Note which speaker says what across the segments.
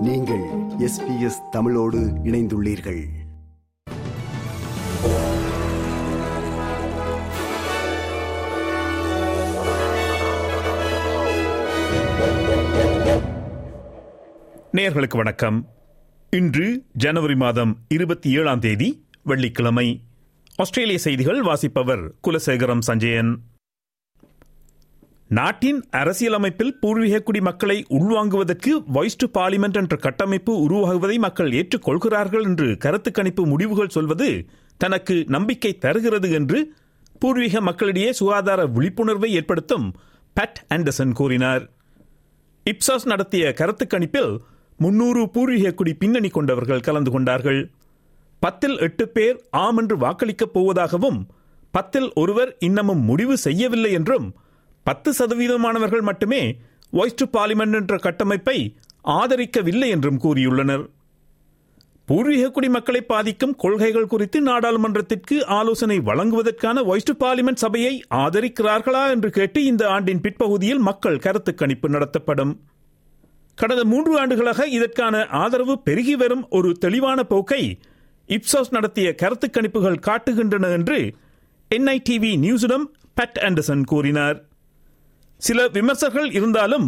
Speaker 1: நீங்கள் S B S தமிழோடு இணைந்துள்ளீர்கள்.
Speaker 2: நேர்களுக்கு வணக்கம். இன்று ஜனவரி மாதம் இருபத்தி ஏழாம் தேதி வெள்ளிக்கிழமை. ஆஸ்திரேலிய செய்திகள் வாசிப்பவர் குலசேகரம் சஞ்சயன். நாட்டின் அரசியலமைப்பில் பூர்வீக குடி மக்களை உள்வாங்குவதற்கு வாய்ஸ் டு பார்லிமெண்ட் என்ற கட்டமைப்பு உருவாகுவதை மக்கள் ஏற்றுக்கொள்கிறார்கள் என்று கருத்து கணிப்பு முடிவுகள் சொல்வது தனக்கு நம்பிக்கை தருகிறது என்று பூர்வீக மக்களிடையே சுகாதார விழிப்புணர்வை ஏற்படுத்தும் பட் ஆண்டர்சன் கூறினார். இப்சாஸ் நடத்திய கருத்து கணிப்பில் முன்னூறு பூர்வீக குடி பின்னணி கொண்டவர்கள் கலந்து கொண்டார்கள். பத்தில் எட்டு பேர் ஆம் என்று வாக்களிக்கப் போவதாகவும் பத்தில் ஒருவர் இன்னமும் முடிவு செய்யவில்லை என்றும் பத்து சதவீதமானவர்கள் மட்டுமே வாய்ஸ் டு பார்லிமெண்ட் என்ற கட்டமைப்பை ஆதரிக்கவில்லை என்றும் கூறியுள்ளனர். பூர்வீக குடிமக்களை பாதிக்கும் கொள்கைகள் குறித்து நாடாளுமன்றத்திற்கு ஆலோசனை வழங்குவதற்கான வாய்ஸ் டு பார்லிமெண்ட் சபையை ஆதரிக்கிறார்களா என்று கேட்டு இந்த ஆண்டின் பிற்பகுதியில் மக்கள் கருத்து கணிப்பு நடத்தப்படும். கடந்த மூன்று ஆண்டுகளாக இதற்கான ஆதரவு பெருகி வரும் ஒரு தெளிவான போக்கை இப்சாஸ் நடத்திய கருத்து கணிப்புகள் காட்டுகின்றன என்று என்ஐடிவி நியூஸிடம் பட் ஆண்டர்சன் கூறினார். சில விமர்சகர்கள் இருந்தாலும்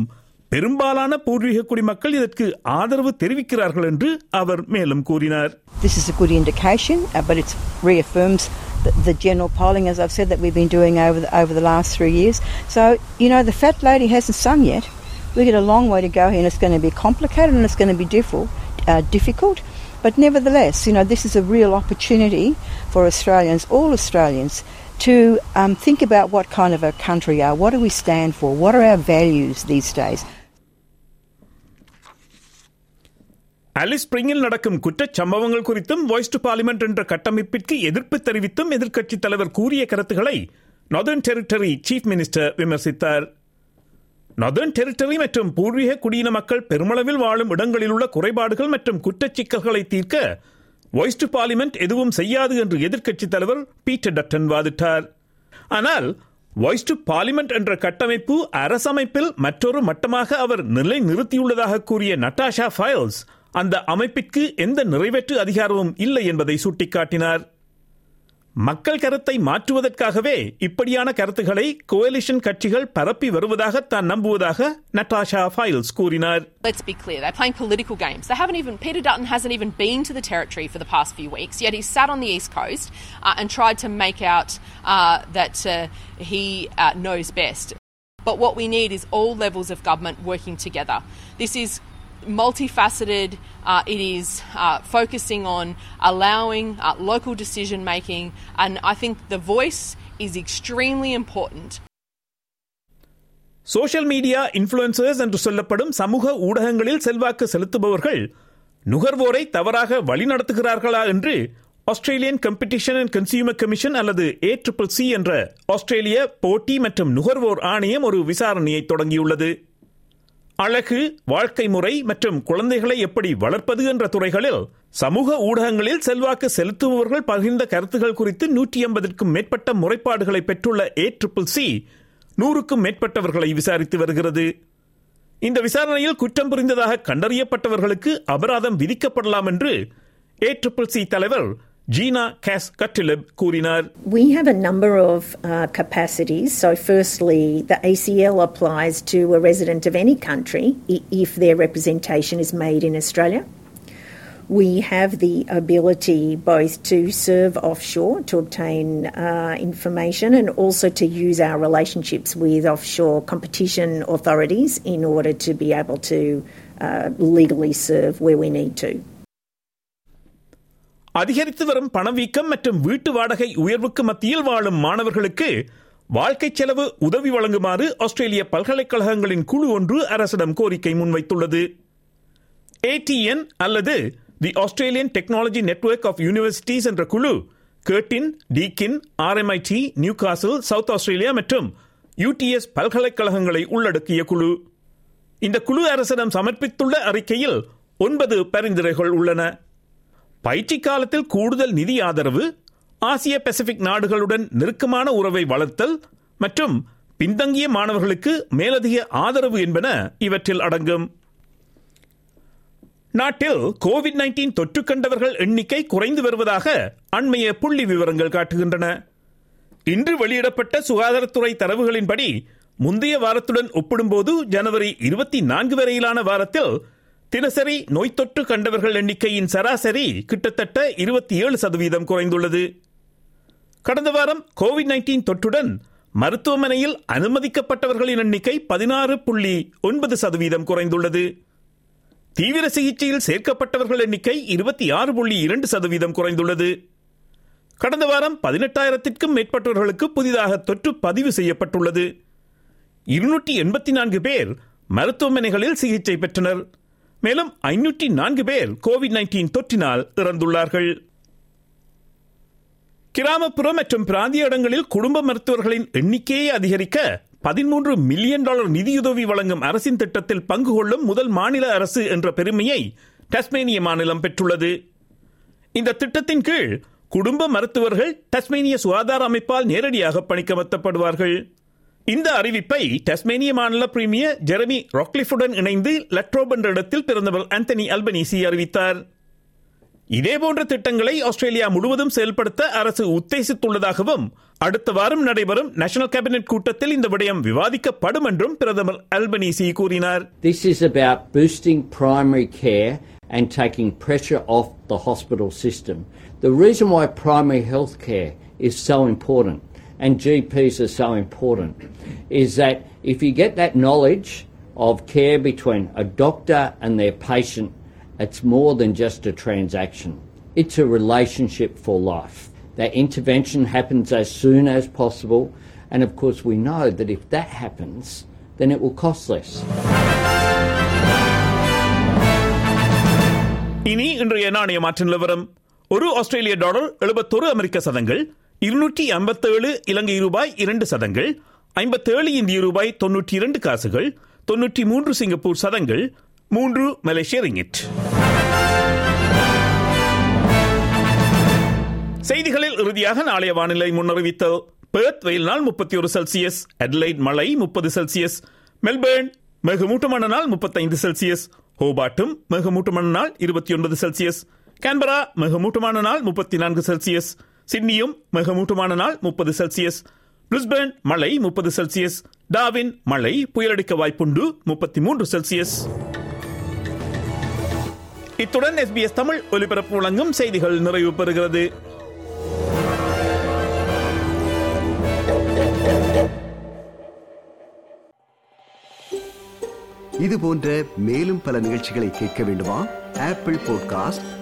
Speaker 2: பெரும்பாலான பூர்வீக குடிமக்கள் இதற்கு ஆதரவு தெரிவிக்கிறார்கள் என்று அவர் மேலும் கூறினார்
Speaker 3: This is a good indication, uh, but it reaffirms the, the general polling, as I've said, that we've been doing over the, over the last three years. So, you know, the fat lady hasn't sung yet. We've got a long way to go here, and it's going to be complicated and it's going to be difficult. Uh, difficult. But nevertheless, you know, this is a real opportunity for Australians, all Australians, to um, think about what kind of a country we are. What do we stand for? What are our values these days?
Speaker 2: அலிஸ் ஸ்பிரிங்கில் நடக்கும் குற்றச் சம்பவங்கள் குறித்தும் voice to parliament என்ற கட்டமைப்பிற்கு எதிர்ப்பு தெரிவித்தும் எதிர்க்கட்சித் தலைவர் கூறிய கருத்துக்களை நார்தர்ன் டெரிட்டரி சீஃப் மினிஸ்டர் விமர்சித்தார் நார்தர்ன் டெரிட்டரி மற்றும் பூர்வீக குடியின மக்கள் பெருமளவில் வாழும் இடங்களில் உள்ள குறைபாடுகள் மற்றும் குற்றச் சிக்கல்களை தீர்க்க வாய்ஸ் டு பார்லிமெண்ட் எதுவும் செய்யாது என்று எதிர்க்கட்சித் தலைவர் பீட்டர் டட்டன் வாதிட்டார். ஆனால் வாய்ஸ் டு பார்லிமெண்ட் என்ற கட்டமைப்பு அரசமைப்பில் மற்றொரு மட்டமாக அவர் நிலை நிறுத்தியுள்ளதாக கூறிய நட்டாஷா ஃபைல்ஸ் அந்த அமைப்பிற்கு எந்த நிறைவேற்று அதிகாரமும் இல்லை என்பதை சுட்டிக்காட்டினார். மக்கள் கருத்தை மாற்றுவதற்காகவே இப்படியான கருத்துக்களை கோலிஷன் கட்சிகள் பரப்பி வருவதாக தான் நம்புவதாக நட்டாஷா ஃபைல்ஸ் கூறினார்
Speaker 4: Let's be clear, they're playing political games. They haven't even, Peter Dutton hasn't even been to the territory for the past few weeks, yet he's sat on the East Coast uh, and tried to make out uh, that uh, he uh, knows best. But what we need is all levels of government working together. This is multifaceted. Uh, it is uh, focusing on allowing uh, local decision making, and I think the voice is extremely important.
Speaker 2: Social media influencers என்று சொல்லப்படும் சமூக ஊடகங்களில் செல்வாக்கு செலுத்துபவர்கள் நுகர்வோரை தவறாக வழிநடத்துகிறார்களா என்று Australian Competition and Consumer Commission அல்லது ஏ ட்ரிபிள் சி என்ற ஆஸ்திரேலிய போட்டி மற்றும் நுகர்வோர் ஆணையம் ஒரு விசாரணையை தொடங்கியுள்ளது அழகு வாழ்க்கை முறை மற்றும் குழந்தைகளை எப்படி வளர்ப்பது என்ற துறைகளில் சமூக ஊடகங்களில் செல்வாக்கு செலுத்துபவர்கள் பகிர்ந்த கருத்துகள் குறித்து நூற்றி ஐம்பதற்கும் மேற்பட்ட முறைப்பாடுகளை பெற்றுள்ள ஏ ட்ரிபிள் சி நூறுக்கும் மேற்பட்டவர்களை விசாரித்து வருகிறது. இந்த விசாரணையில் குற்றம் புரிந்ததாக கண்டறியப்பட்டவர்களுக்கு அபராதம் விதிக்கப்படலாம் என்று ஏ ட்ரிபிள் சி தலைவர் ஜீனா கேஸ் கட்டிலப் கூறினார்
Speaker 5: We have a number of uh, capacities. So, firstly, the ACL applies to a resident of any country i- if their representation is made in Australia. We have the ability both to serve offshore to obtain uh, information and also to use our relationships with offshore competition authorities in order to be able to uh, legally serve where we need to.
Speaker 2: அதிகரித்து வரும் பணவீக்கம் மற்றும் வீட்டு வாடகை உயர்வுக்கு மத்தியில் வாழும் மாணவர்களுக்கு வாழ்க்கை செலவு உதவி வழங்குமாறு ஆஸ்திரேலிய பல்கலைக்கழகங்களின் குழு ஒன்று அரசிடம் கோரிக்கை முன்வைத்துள்ளது. ஏடிஎன் அல்லது the Australian technology network of universities என்ற குழு Curtin Deakin RMIT Newcastle South Australia மற்றும் யூடிஎஸ் பல்கலைக்கழகங்களை உள்ளடக்கிய குழு. இந்த குழு அரசிடம் சமர்ப்பித்துள்ள அறிக்கையில் ஒன்பது பரிந்துரைகள் உள்ளன. பயிற்சி காலத்தில் கூடுதல் நிதி ஆதரவு ஆசிய பசிபிக் நாடுகளுடன் நெருக்கமான உறவை வளர்த்தல் மற்றும் பின்தங்கிய மாணவர்களுக்கு மேலதிக ஆதரவு என்பன இவற்றில் அடங்கும். நாட்டில் கோவிட் நைன்டீன் தொற்று கண்டவர்கள் எண்ணிக்கை குறைந்து வருவதாக அண்மைய புள்ளி விவரங்கள் காட்டுகின்றன. இன்று வெளியிடப்பட்ட சுகாதாரத்துறை தரவுகளின்படி முந்தைய வாரத்துடன் ஒப்பிடும்போது ஜனவரி இருபத்தி நான்கு வரையிலான வாரத்தில் தினசரி நோய் தொற்று கண்டவர்கள் எண்ணிக்கையின் சராசரி கிட்டத்தட்ட இருபத்தி ஏழு சதவீதம் குறைந்துள்ளது. கடந்த வாரம் கோவிட் நைன்டீன் தொற்றுடன் மருத்துவமனையில் அனுமதிக்கப்பட்டவர்களின் எண்ணிக்கை பதினாறு புள்ளி ஒன்பது சதவீதம் குறைந்துள்ளது. தீவிர சிகிச்சையில் சேர்க்கப்பட்டவர்கள் எண்ணிக்கை இருபத்தி ஆறு புள்ளி இரண்டு சதவீதம் குறைந்துள்ளது. கடந்த வாரம் பதினெட்டாயிரத்திற்கும் மேற்பட்டவர்களுக்கு புதிதாக தொற்று பதிவு செய்யப்பட்டுள்ளது. இருநூற்றி எண்பத்தி நான்கு பேர் மருத்துவமனைகளில் சிகிச்சை பெற்றனர். மேலும் ஐநூற்றி நான்கு பேர் கோவிட் நைன்டீன் தொற்றினால் இறந்துள்ளார்கள். கிராமப்புற மற்றும் பிராந்திய இடங்களில் குடும்ப மருத்துவர்களின் எண்ணிக்கையை அதிகரிக்க பதிமூன்று மில்லியன் டாலர் நிதியுதவி வழங்கும் அரசின் திட்டத்தில் பங்கு கொள்ளும் முதல் மாநில அரசு என்ற பெருமையை டஸ்மேனிய மாநிலம் பெற்றுள்ளது. இந்த திட்டத்தின் கீழ் குடும்ப மருத்துவர்கள் டஸ்மேனிய சுகாதார அமைப்பால் நேரடியாக பணிக்கமர்த்தப்படுவார்கள் இந்த அறிவிப்பை டஸ்மேனிய மாநில பிரீமியர் ஜெரமி ராக்லிஃபுடன் இணைந்து லட்ரோப் என்ற இடத்தில் பிறந்தவர் ஆந்தனி அல்பனீசி அறிவித்தார் இதேபோன்ற திட்டங்களை ஆஸ்திரேலியா முழுவதும் செயல்படுத்த அரசு உத்தேசித்துள்ளதாகவும் அடுத்த வாரம் நடைபெறும் நேஷனல் கேபினெட் கூட்டத்தில் இந்த விடயம் விவாதிக்கப்படும் என்றும் பிரதமர் அல்பனீசி கூறினார்
Speaker 6: This is about boosting primary care and taking pressure off the hospital system. The reason why primary health care is so important and GPs are so important is that if you get that knowledge of care between a doctor and their patient, it's more than just a transaction. It's a relationship for life. That intervention happens as soon as possible, and of course, we know that if that happens, then it will cost less.
Speaker 2: இனி இன்றைய நாணய மாற்று நிலவரம் ஒரு ஆஸ்திரேலிய dollar எழுபத்தொரு அமெரிக்க சதங்கள் இருநூற்றி ஐம்பத்தேழு இலங்கை ரூபாய் இரண்டு சதங்கள் ஐம்பத்தேழு இந்திய ரூபாய் தொன்னூற்றி இரண்டு காசுகள் தொன்னூற்றி மூன்று சிங்கப்பூர் சதங்கள் மூன்று மலேசிய ரிங்கிட். செய்திகளில் இறுதியாக நாளைய வானிலை முன்னறிவித்த பெர்த் வெயில் நாள் முப்பத்தி ஒரு செல்சியஸ் அட்லைட் மழை முப்பது செல்சியஸ் மெல்பேர்ன் மிகமூட்டமான நாள் முப்பத்தைந்து செல்சியஸ் ஹோபாட்டும் மிகமூட்டமான நாள் இருபத்தி ஒன்பது செல்சியஸ் கேன்பரா மிகமூட்டமான நாள் முப்பத்தி நான்கு செல்சியஸ் சிட்னியும் மிகமூட்டமான நாள் முப்பது செல்சியஸ். பிரிஸ்பேன் மழை முப்பது செல்சியஸ். டாவின் மழை புயலடிக்க வாய்ப்புண்டு முப்பத்தி மூன்று செல்சியஸ். இத்துடன் எஸ்பிஎஸ் தமிழ் ஒலிபரப்பு வழங்கும் செய்திகள் நிறைவு பெறுகிறது.
Speaker 1: இது போன்ற மேலும் பல நிகழ்ச்சிகளை கேட்க வேண்டுமா? Apple podcast